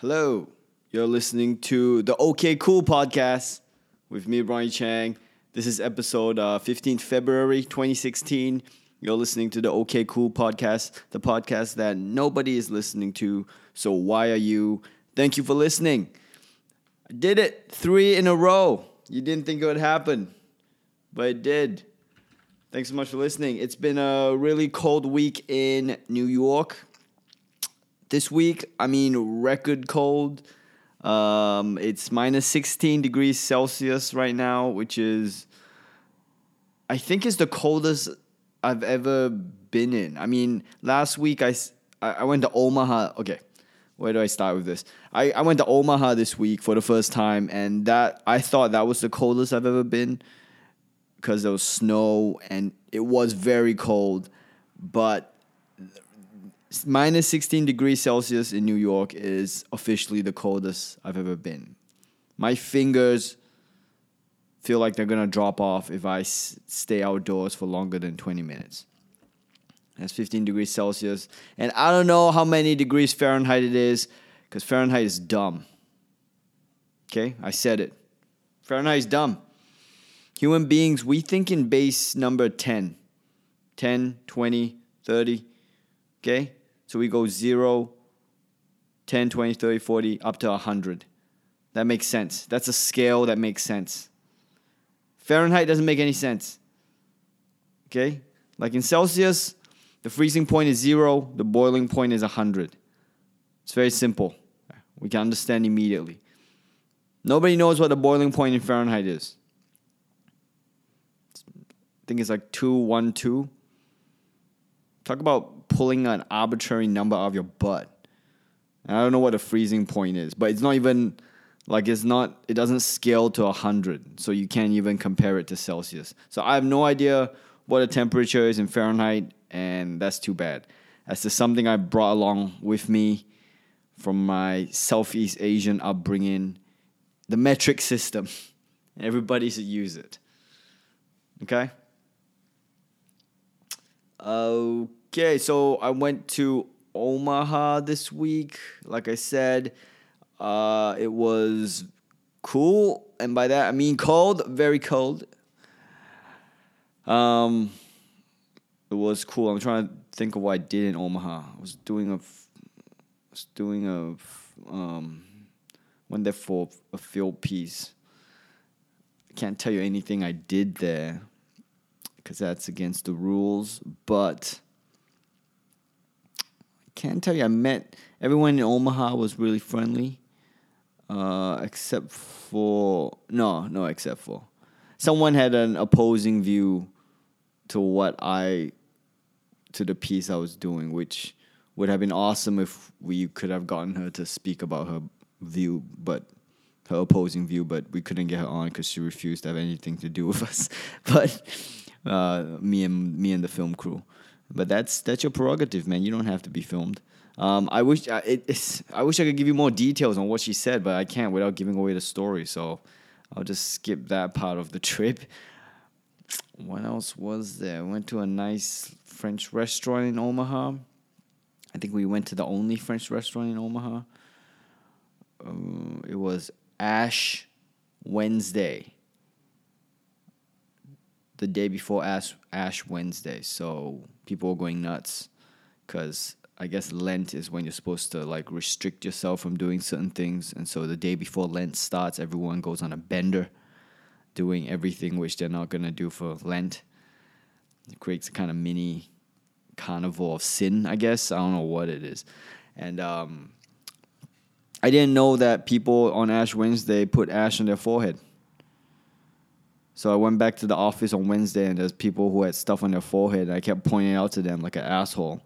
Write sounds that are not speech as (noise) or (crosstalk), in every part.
Hello, you're listening to the OK Cool podcast with me, Ronny Chieng. This is episode uh, 15th February 2016. You're listening to the OK Cool podcast, the podcast that nobody is listening to. So why are you? Thank you for listening. I did it three in a row. You didn't think it would happen, but it did. Thanks so much for listening. It's been a really cold week in New York this week, I mean, record cold. Um, it's minus 16 degrees Celsius right now, which is, I think, is the coldest I've ever been in. I mean, last week I, I went to Omaha. Okay, where do I start with this? I, I went to Omaha this week for the first time, and that I thought that was the coldest I've ever been because there was snow and it was very cold. But minus 16 degrees Celsius in New York is officially the coldest I've ever been. My fingers feel like they're gonna drop off if I s- stay outdoors for longer than 20 minutes. That's 15 degrees Celsius. And I don't know how many degrees Fahrenheit it is, because Fahrenheit is dumb. Okay, I said it. Fahrenheit is dumb. Human beings, we think in base number 10, 10, 20, 30. Okay? So we go 0, 10, 20, 30, 40, up to 100. That makes sense. That's a scale that makes sense. Fahrenheit doesn't make any sense. Okay? Like in Celsius, the freezing point is 0, the boiling point is 100. It's very simple. We can understand immediately. Nobody knows what the boiling point in Fahrenheit is. I think it's like 212. Talk about pulling an arbitrary number out of your butt. And I don't know what the freezing point is, but it's not even like it's not it doesn't scale to 100, so you can't even compare it to Celsius. So I have no idea what the temperature is in Fahrenheit and that's too bad. That's just something I brought along with me from my Southeast Asian upbringing, the metric system. (laughs) Everybody should use it. Okay? Okay, so I went to Omaha this week. Like I said, uh, it was cool, and by that I mean cold, very cold. Um, it was cool. I'm trying to think of what I did in Omaha. I was doing a, was doing a, um, went there for a field piece. I can't tell you anything I did there because that's against the rules. But I can tell you, I met everyone in Omaha was really friendly, uh, except for no, no, except for someone had an opposing view to what I to the piece I was doing, which would have been awesome if we could have gotten her to speak about her view, but her opposing view, but we couldn't get her on because she refused to have anything to do with us. (laughs) But uh, me and me and the film crew. But that's that's your prerogative, man. You don't have to be filmed. Um, I wish I, it, I wish I could give you more details on what she said, but I can't without giving away the story. So I'll just skip that part of the (laughs) trip. What else was there? went to a nice French restaurant in Omaha. I think we went to the only French restaurant in Omaha. Uh, it was Ash Wednesday the day before Ash Ash Wednesday, so people were going nuts because I guess Lent is when you're supposed to like restrict yourself from doing certain things, and so the day before Lent starts, everyone goes on a bender, doing everything which they're not gonna do for Lent. It creates a kind of mini carnival of sin, I guess. I don't know what it is, and um, I didn't know that people on Ash Wednesday put ash on their forehead. So I went back to the office on Wednesday, and there's people who had stuff on their forehead. And I kept pointing out to them like an asshole,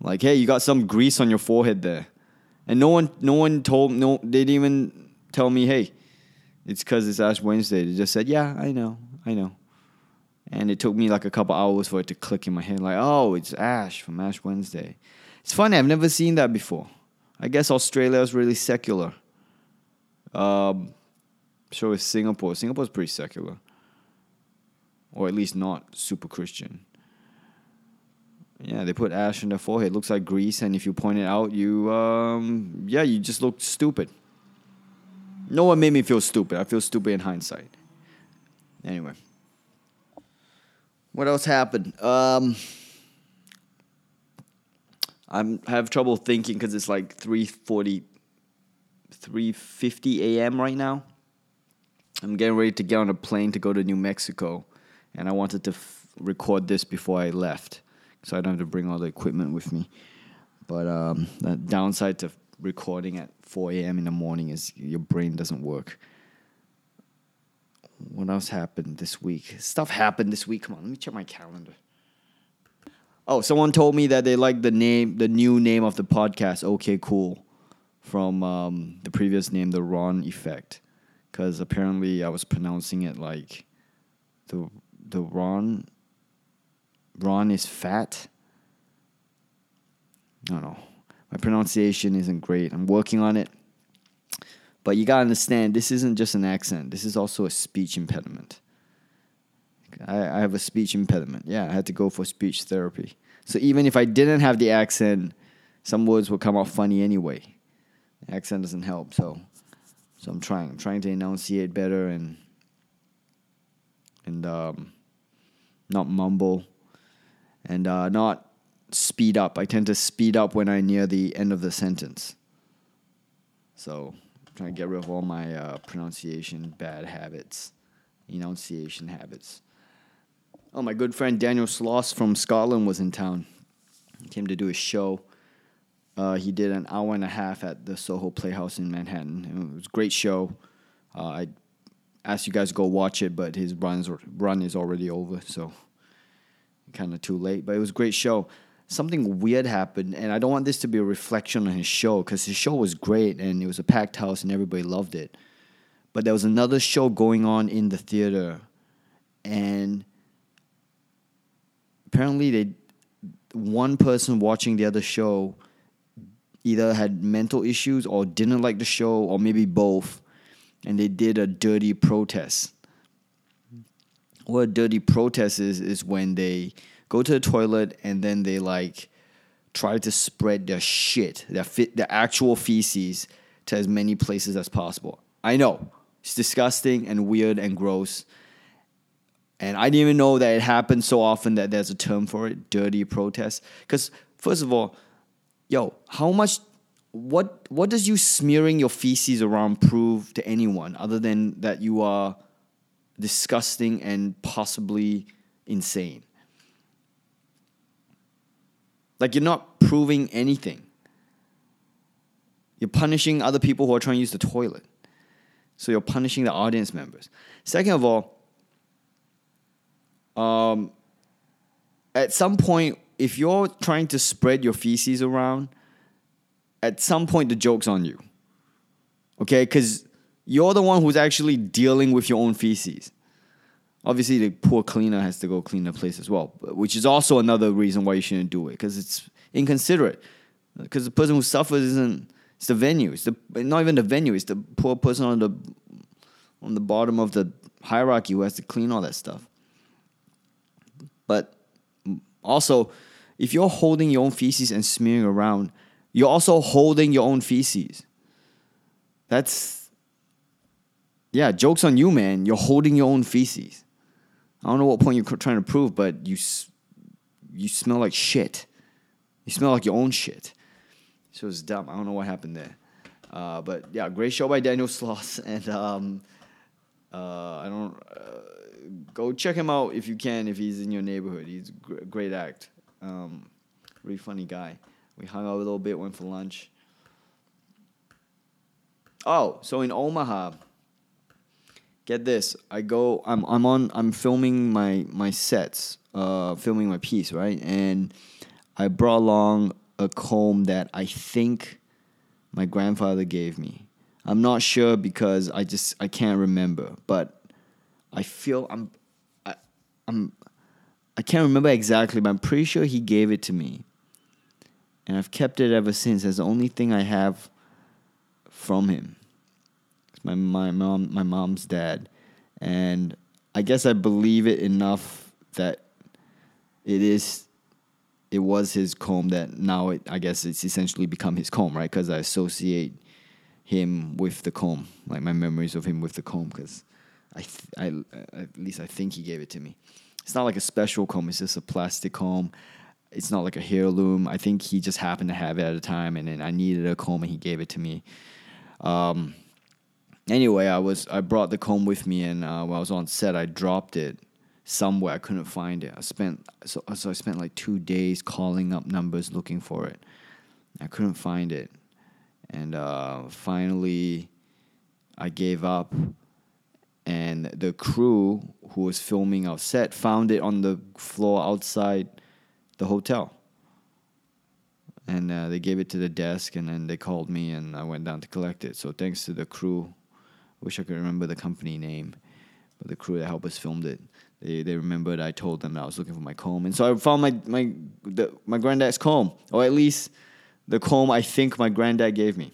like, "Hey, you got some grease on your forehead there," and no one, no one told, no, they didn't even tell me, "Hey, it's because it's Ash Wednesday." They just said, "Yeah, I know, I know," and it took me like a couple hours for it to click in my head, like, "Oh, it's Ash from Ash Wednesday." It's funny, I've never seen that before. I guess Australia is really secular. Um, so is Singapore. Singapore's pretty secular or at least not super Christian. Yeah, they put ash on their forehead. Looks like grease, and if you point it out, you um yeah, you just look stupid. No one made me feel stupid. I feel stupid in hindsight. Anyway. What else happened? Um I'm have trouble thinking because it's like 3:40 3:50 a.m. right now. I'm getting ready to get on a plane to go to New Mexico, and I wanted to f- record this before I left, so I don't have to bring all the equipment with me. But um, the downside to recording at 4 a.m. in the morning is your brain doesn't work. What else happened this week? Stuff happened this week. Come on, let me check my calendar. Oh, someone told me that they like the name, the new name of the podcast. Okay, cool, from um, the previous name, the Ron Effect, because apparently I was pronouncing it like the the Ron. Ron is fat. I don't know. My pronunciation isn't great. I'm working on it. But you gotta understand, this isn't just an accent. This is also a speech impediment. I, I have a speech impediment. Yeah, I had to go for speech therapy. So even if I didn't have the accent, some words would come out funny anyway. The accent doesn't help, so so I'm trying. I'm trying to enunciate better and and um, not mumble and uh, not speed up. I tend to speed up when I near the end of the sentence. So I'm trying to get rid of all my uh, pronunciation bad habits, enunciation habits. Oh, my good friend Daniel Sloss from Scotland was in town. He came to do a show. Uh, he did an hour and a half at the Soho Playhouse in Manhattan. It was a great show. Uh, I asked you guys to go watch it, but his runs run is already over, so kind of too late. But it was a great show. Something weird happened, and I don't want this to be a reflection on his show because his show was great and it was a packed house and everybody loved it. But there was another show going on in the theater, and apparently they one person watching the other show either had mental issues or didn't like the show or maybe both and they did a dirty protest. What a dirty protest is is when they go to the toilet and then they like try to spread their shit their fit their actual feces to as many places as possible. I know. It's disgusting and weird and gross. And I didn't even know that it happens so often that there's a term for it, dirty protest. Because first of all, yo, how much what what does you smearing your feces around prove to anyone other than that you are disgusting and possibly insane? Like you're not proving anything. You're punishing other people who are trying to use the toilet. So you're punishing the audience members. Second of all, um, at some point, if you're trying to spread your feces around, at some point the joke's on you. Okay? Because you're the one who's actually dealing with your own feces. Obviously, the poor cleaner has to go clean the place as well, which is also another reason why you shouldn't do it because it's inconsiderate. Because the person who suffers isn't it's the venue. It's the not even the venue. It's the poor person on the on the bottom of the hierarchy who has to clean all that stuff. But also, if you're holding your own feces and smearing around, you're also holding your own feces. That's, yeah, joke's on you, man. You're holding your own feces. I don't know what point you're trying to prove, but you, you smell like shit. You smell like your own shit. So it's dumb. I don't know what happened there. Uh, but yeah, great show by Daniel Sloss. (laughs) And um, uh, I don't. Uh, go check him out if you can. If he's in your neighborhood, he's a great act. Um, really funny guy. We hung out a little bit, went for lunch. Oh, so in Omaha, get this. I go. I'm I'm on. I'm filming my my sets. Uh, filming my piece, right? And I brought along a comb that I think my grandfather gave me. I'm not sure because I just I can't remember, but I feel I'm I, I'm I can't remember exactly, but I'm pretty sure he gave it to me. And I've kept it ever since. as the only thing I have from him. It's my my mom my mom's dad. And I guess I believe it enough that it is it was his comb that now it, I guess it's essentially become his comb, right? Because I associate him with the comb, like my memories of him with the comb, because I, th- I, at least I think he gave it to me. It's not like a special comb; it's just a plastic comb. It's not like a heirloom. I think he just happened to have it at a time, and then I needed a comb, and he gave it to me. Um, anyway, I was I brought the comb with me, and uh, when I was on set, I dropped it somewhere. I couldn't find it. I spent so so I spent like two days calling up numbers looking for it. I couldn't find it, and uh, finally, I gave up. And the crew who was filming our set found it on the floor outside the hotel. And uh, they gave it to the desk, and then they called me, and I went down to collect it. So thanks to the crew, wish I could remember the company name, but the crew that helped us filmed it, they they remembered I told them that I was looking for my comb, and so I found my my the, my granddad's comb, or at least the comb I think my granddad gave me.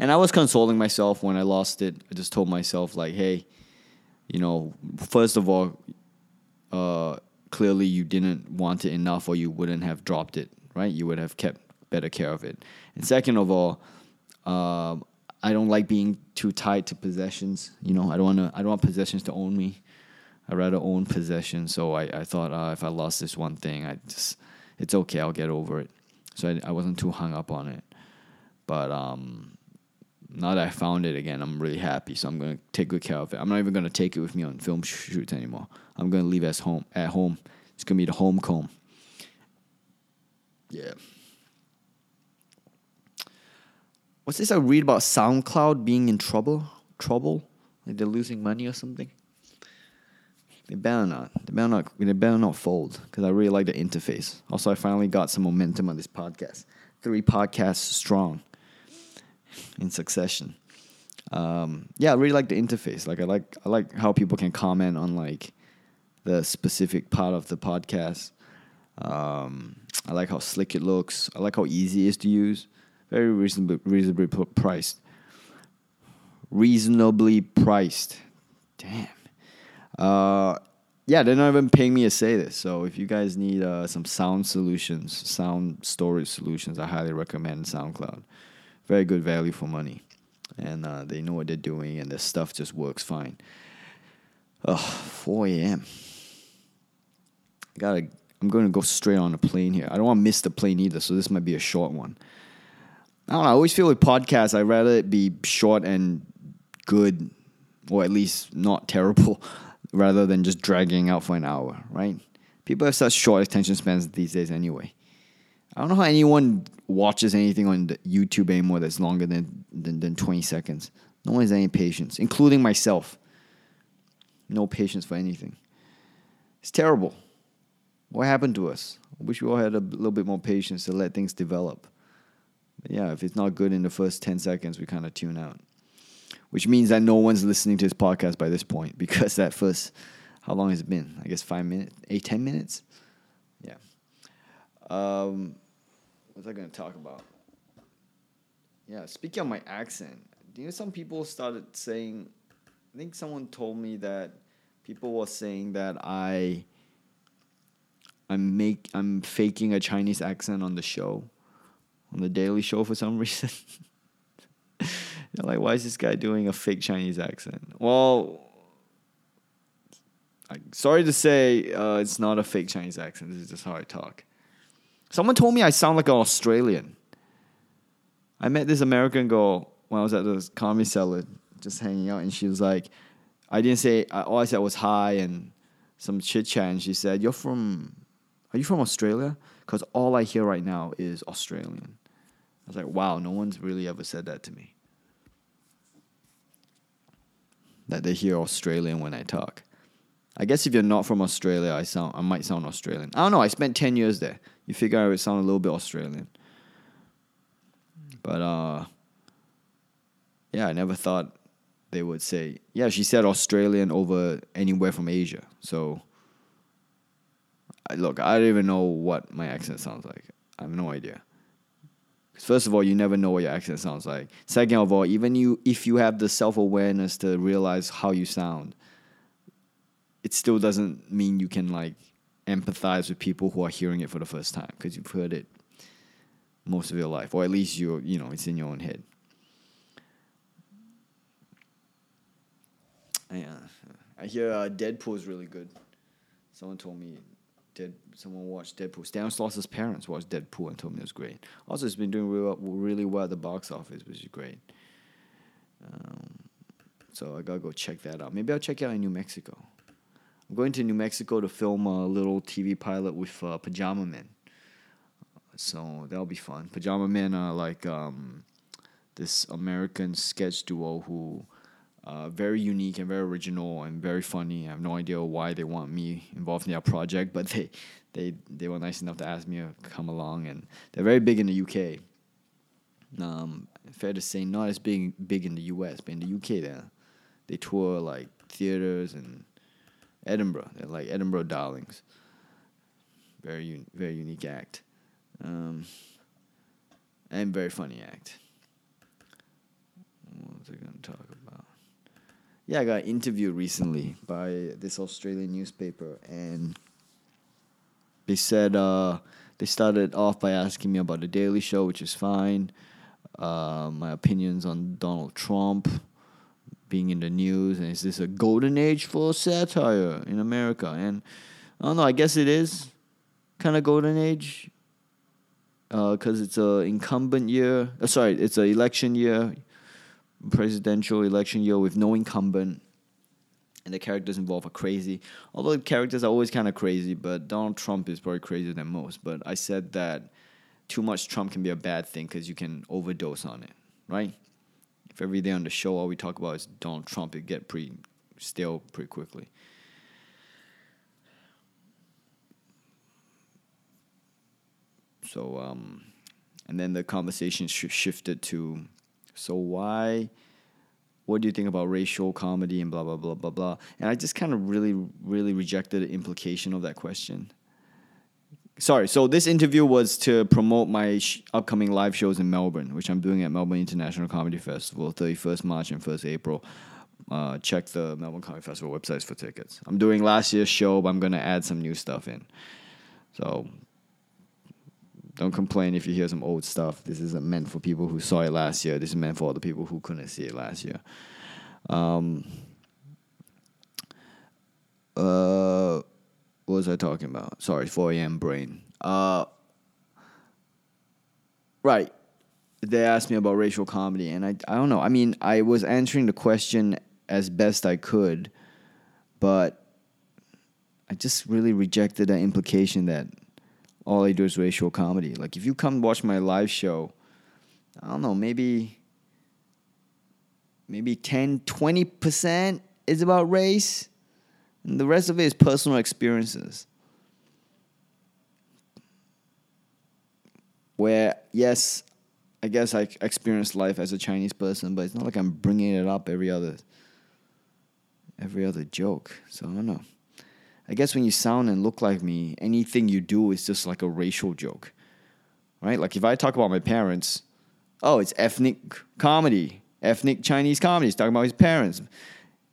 And I was consoling myself when I lost it. I just told myself like, hey, you know, first of all, uh, clearly you didn't want it enough, or you wouldn't have dropped it, right? You would have kept better care of it. And second of all, um, I don't like being too tied to possessions. You know, I don't want to. I don't want possessions to own me. I rather own possessions. So I, I thought uh, if I lost this one thing, I just it's okay. I'll get over it. So I, I wasn't too hung up on it. But um, now that I found it again, I'm really happy. So I'm gonna take good care of it. I'm not even gonna take it with me on film shoots anymore. I'm gonna leave as home at home. It's gonna be the home comb. Yeah. What's this I read about SoundCloud being in trouble? Trouble? Like they're losing money or something? They better not. They better not. They better not fold because I really like the interface. Also, I finally got some momentum on this podcast. Three podcasts strong in succession. Um, yeah, I really like the interface. Like I like I like how people can comment on like the specific part of the podcast. Um, I like how slick it looks. I like how easy it is to use. Very reasonably reasonably priced. Reasonably priced. Damn. Uh, yeah, they're not even paying me to say this. So if you guys need uh, some sound solutions, sound storage solutions, I highly recommend SoundCloud. Very good value for money, and uh, they know what they're doing, and their stuff just works fine. Oh, 4 a.m. Gotta. I'm going to go straight on a plane here. I don't want to miss the plane either, so this might be a short one. I don't know. I always feel with podcasts, I'd rather it be short and good, or at least not terrible, (laughs) rather than just dragging out for an hour, right? People have such short attention spans these days anyway. I don't know how anyone watches anything on YouTube anymore that's longer than, than, than 20 seconds. No one has any patience, including myself. No patience for anything. It's terrible. What happened to us? I wish we all had a little bit more patience to let things develop. But yeah, if it's not good in the first 10 seconds, we kind of tune out. Which means that no one's listening to this podcast by this point (laughs) because that first, how long has it been? I guess five minutes, eight, ten minutes? Yeah. Um, what was I going to talk about? Yeah, speaking of my accent, you know some people started saying, I think someone told me that people were saying that I. I'm make I'm faking a Chinese accent on the show on the Daily Show for some (laughs) reason. They're like, why is this guy doing a fake Chinese accent? Well, I, sorry to say, uh, it's not a fake Chinese accent. This is just how I talk. Someone told me I sound like an Australian. I met this American girl when I was at the comedy cellar, just hanging out, and she was like, I didn't say, all I said was hi and some chit chat, and she said, You're from, are you from Australia? Because all I hear right now is Australian. I was like, wow, no one's really ever said that to me. That they hear Australian when I talk. I guess if you're not from Australia, I sound I might sound Australian. I don't know. I spent ten years there. You figure I would sound a little bit Australian. But uh, yeah, I never thought they would say. Yeah, she said Australian over anywhere from Asia. So look, I don't even know what my accent sounds like. I have no idea. First of all, you never know what your accent sounds like. Second of all, even you if you have the self awareness to realize how you sound, it still doesn't mean you can like empathize with people who are hearing it for the first time because you've heard it most of your life, or at least you you know it's in your own head. Uh, I hear uh, Deadpool is really good. Someone told me, Dead. Someone watched Deadpool. Stanislaus's parents watched Deadpool and told me it was great. Also, it's been doing really well, really well at the box office, which is great. Um, so I gotta go check that out. Maybe I'll check it out in New Mexico. I'm going to New Mexico to film a little TV pilot with uh, Pajama Men. So that'll be fun. Pajama Men are like um, this American sketch duo who uh, very unique and very original and very funny. I have no idea why they want me involved in their project, but they they they were nice enough to ask me to come along, and they're very big in the UK. Um, fair to say, not as big big in the US, but in the UK, they they tour like theaters and Edinburgh. They're like Edinburgh darlings. Very un- very unique act, um, and very funny act. What was I going to talk about? Yeah, I got interviewed recently by this Australian newspaper, and they said uh, they started off by asking me about the Daily Show, which is fine. Uh, my opinions on Donald Trump being in the news, and is this a golden age for satire in America? And I don't know. I guess it is kind of golden age because uh, it's a incumbent year. Uh, sorry, it's an election year presidential election year with no incumbent and the characters involved are crazy. Although the characters are always kind of crazy, but Donald Trump is probably crazier than most. But I said that too much Trump can be a bad thing because you can overdose on it, right? If every day on the show all we talk about is Donald Trump, it get pretty stale pretty quickly. So, um, and then the conversation sh- shifted to so why? What do you think about racial comedy and blah blah blah blah blah? And I just kind of really really rejected the implication of that question. Sorry, so this interview was to promote my sh- upcoming live shows in Melbourne, which I'm doing at Melbourne International Comedy Festival, 31st March and 1st April. Uh, check the Melbourne Comedy Festival websites for tickets. I'm doing last year's show, but I'm gonna add some new stuff in. So don't complain if you hear some old stuff. This isn't meant for people who saw it last year. This is meant for the people who couldn't see it last year. Um, uh, what was I talking about? Sorry, 4 a.m. brain. Uh, right. They asked me about racial comedy, and I, I don't know. I mean, I was answering the question as best I could, but I just really rejected the implication that all I do is racial comedy. Like if you come watch my live show, I don't know, maybe maybe 10, 20% is about race, and the rest of it is personal experiences. Where, yes, I guess I experienced life as a Chinese person, but it's not like I'm bringing it up every other every other joke. So I don't know. I guess when you sound and look like me, anything you do is just like a racial joke, right? Like if I talk about my parents, oh, it's ethnic comedy, ethnic Chinese comedy. He's talking about his parents.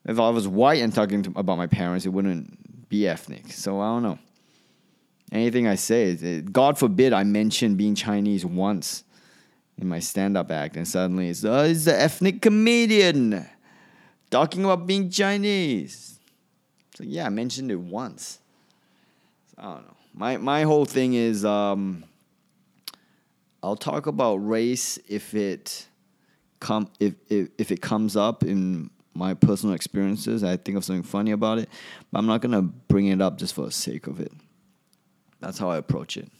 If I was white and talking to, about my parents, it wouldn't be ethnic. So I don't know. Anything I say, it, God forbid I mention being Chinese once in my stand-up act, and suddenly it's, oh, it's the ethnic comedian talking about being Chinese. So yeah, I mentioned it once. So, I don't know. My my whole thing is um, I'll talk about race if it come if, if if it comes up in my personal experiences. I think of something funny about it, but I'm not gonna bring it up just for the sake of it. That's how I approach it.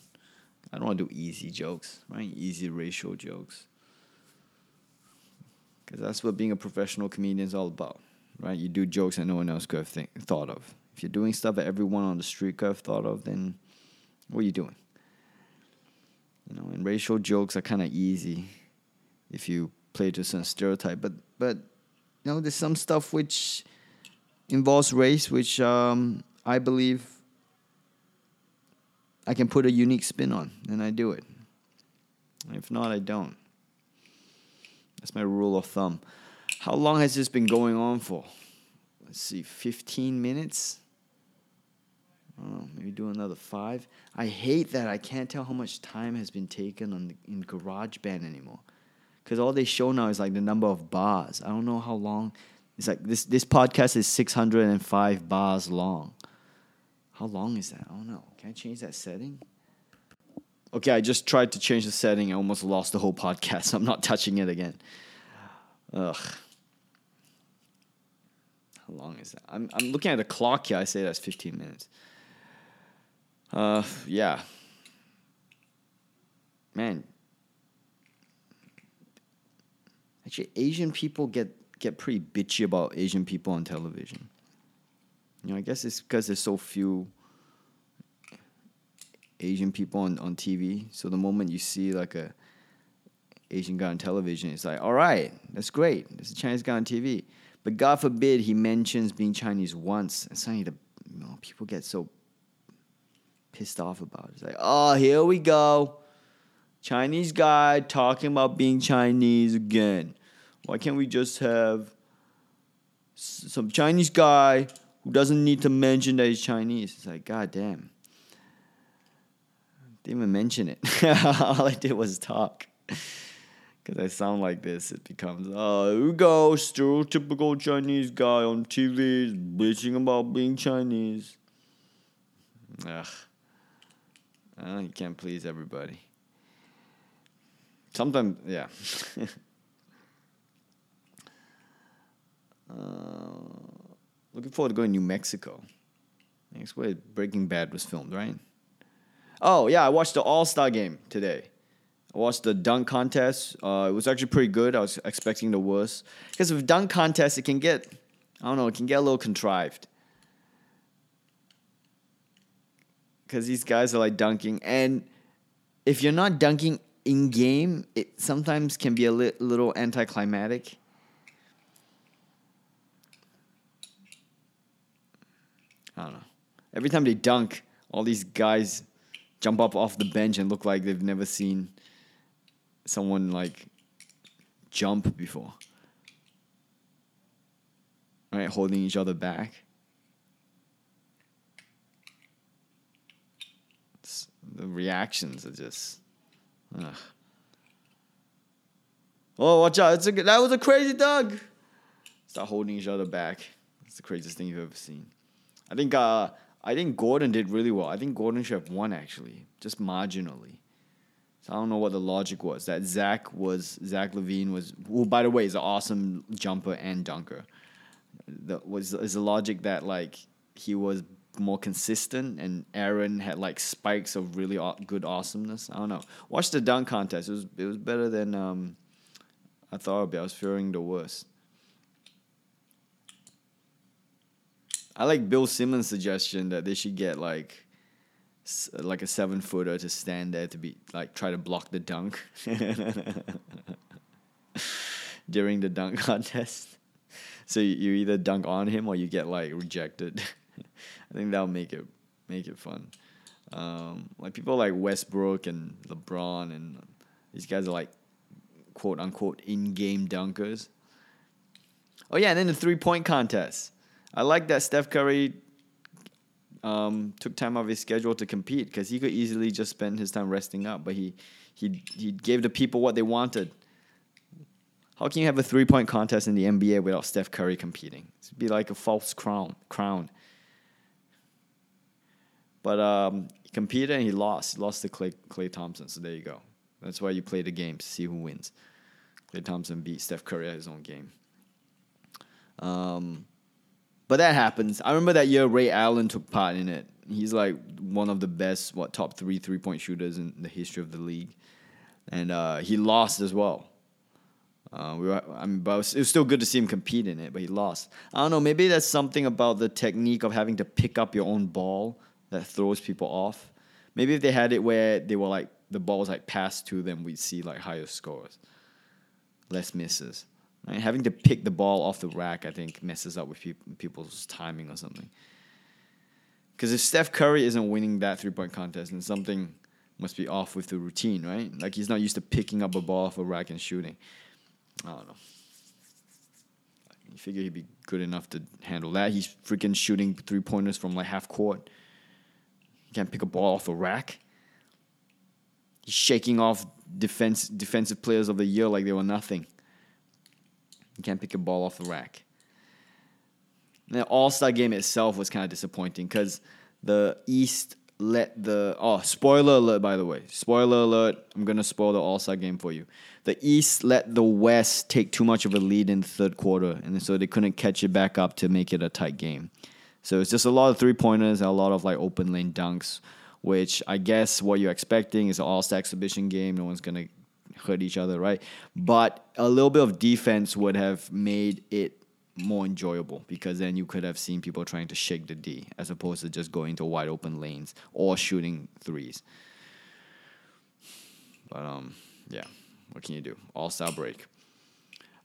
I don't want to do easy jokes, right? Easy racial jokes. Because that's what being a professional comedian is all about right? You do jokes that no one else could have think, thought of. If you're doing stuff that everyone on the street could have thought of, then what are you doing? You know, and racial jokes are kind of easy if you play to some stereotype, but but you know, there's some stuff which involves race, which um, I believe I can put a unique spin on, and I do it. If not, I don't. That's my rule of thumb. How long has this been going on for? Let's see, 15 minutes? Oh, maybe do another five. I hate that I can't tell how much time has been taken on the, in GarageBand anymore, because all they show now is like the number of bars. I don't know how long. It's like this. This podcast is six hundred and five bars long. How long is that? I don't know. Can I change that setting? Okay, I just tried to change the setting. I almost lost the whole podcast. (laughs) I'm not touching it again. Ugh. How long is that? I'm I'm looking at the clock here. I say that's 15 minutes. Uh, yeah. Man. Actually, Asian people get get pretty bitchy about Asian people on television. You know, I guess it's because there's so few Asian people on, on TV. So the moment you see like a Asian guy on television, it's like, all right, that's great. There's a Chinese guy on TV. But God forbid he mentions being Chinese once, and suddenly the you know, people get so pissed off about it. It's like, oh, here we go. Chinese guy talking about being Chinese again. Why can't we just have some Chinese guy who doesn't need to mention that he's Chinese? It's like, God damn. Didn't even mention it. (laughs) All I did was talk. Because I sound like this, it becomes, oh, here we go, stereotypical Chinese guy on TV bitching about being Chinese. Ugh. Uh, you can't please everybody. Sometimes, yeah. (laughs) uh, looking forward to going to New Mexico. That's where Breaking Bad was filmed, right? Oh, yeah, I watched the All Star game today. I watched the dunk contest. Uh, it was actually pretty good. I was expecting the worst. Because with dunk contests, it can get, I don't know, it can get a little contrived. because these guys are like dunking, and if you're not dunking in game, it sometimes can be a li- little anticlimactic. I don't know. Every time they dunk, all these guys jump up off the bench and look like they've never seen someone like jump before. Right, holding each other back. the reactions are just. Ugh. Oh, watch out! It's a, that was a crazy dog. Start holding each other back. It's the craziest thing you've ever seen. I think uh, I think Gordon did really well. I think Gordon should have won actually, just marginally. So I don't know what the logic was. That Zach was Zach LaVine was who by the way is an awesome jumper and dunker. The, was is the logic that like he was more consistent, and Aaron had like spikes of really good awesomeness. I don't know. Watch the dunk contest. It was it was better than um, I thought it'd be. I was fearing the worst. I like Bill Simmons' suggestion that they should get like like a seven footer to stand there to be like try to block the dunk (laughs) during the dunk (laughs) contest. So you either dunk on him or you get like rejected. (laughs) I think that'll make it make it fun. Um, like people like Westbrook and LeBron and these guys are like quote unquote in game dunkers. Oh yeah, and then the three point contest. I like that Steph Curry um, took time off his schedule to compete because he could easily just spend his time resting up, but he he he gave the people what they wanted. How can you have a three point contest in the NBA without Steph Curry competing? It'd be like a false crown. Crown. But um, he competed and he lost. He lost to Clay, Klay Thompson. So there you go. That's why you play the game to see who wins. Klay Thompson beat Steph Curry at his own game. Um, but that happens. I remember that year Ray Allen took part in it. He's like one of the best, what top three three point shooters in the history of the league, and uh, he lost as well. Uh, we were, I mean, but it was, it was, still good to see him compete in it, but he lost. I don't know. Maybe that's something about the technique of having to pick up your own ball that throws people off. Maybe if they had it where they were like the ball was like passed to them, we'd see like higher scores, less misses. Right? Having to pick the ball off the rack, I think, messes up with people's timing or something. Because if Steph Curry isn't winning that three point contest, then something must be off with the routine, right? Like he's not used to picking up a ball off a rack and shooting. I don't know. You figure he'd be good enough to handle that. He's freaking shooting three pointers from like half court. He can't pick a ball off a rack. He's shaking off defense defensive players of the year like they were nothing. You can't pick a ball off the rack. The All Star game itself was kind of disappointing because the East let the oh spoiler alert by the way spoiler alert I'm gonna spoil the All Star game for you. The East let the West take too much of a lead in the third quarter, and so they couldn't catch it back up to make it a tight game. So it's just a lot of three pointers and a lot of like open lane dunks, which I guess what you're expecting is an All Star exhibition game. No one's gonna hurt each other, right? But a little bit of defense would have made it more enjoyable because then you could have seen people trying to shake the D as opposed to just going to wide open lanes or shooting threes. But um, yeah, what can you do? All star break.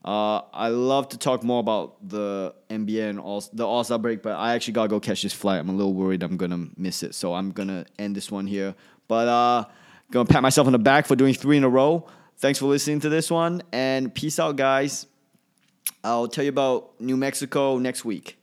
Uh, I love to talk more about the NBA and all the All Star break, but I actually gotta go catch this flight. I'm a little worried I'm gonna miss it, so I'm gonna end this one here. But uh, gonna pat myself on the back for doing three in a row. Thanks for listening to this one, and peace out, guys. I'll tell you about New Mexico next week.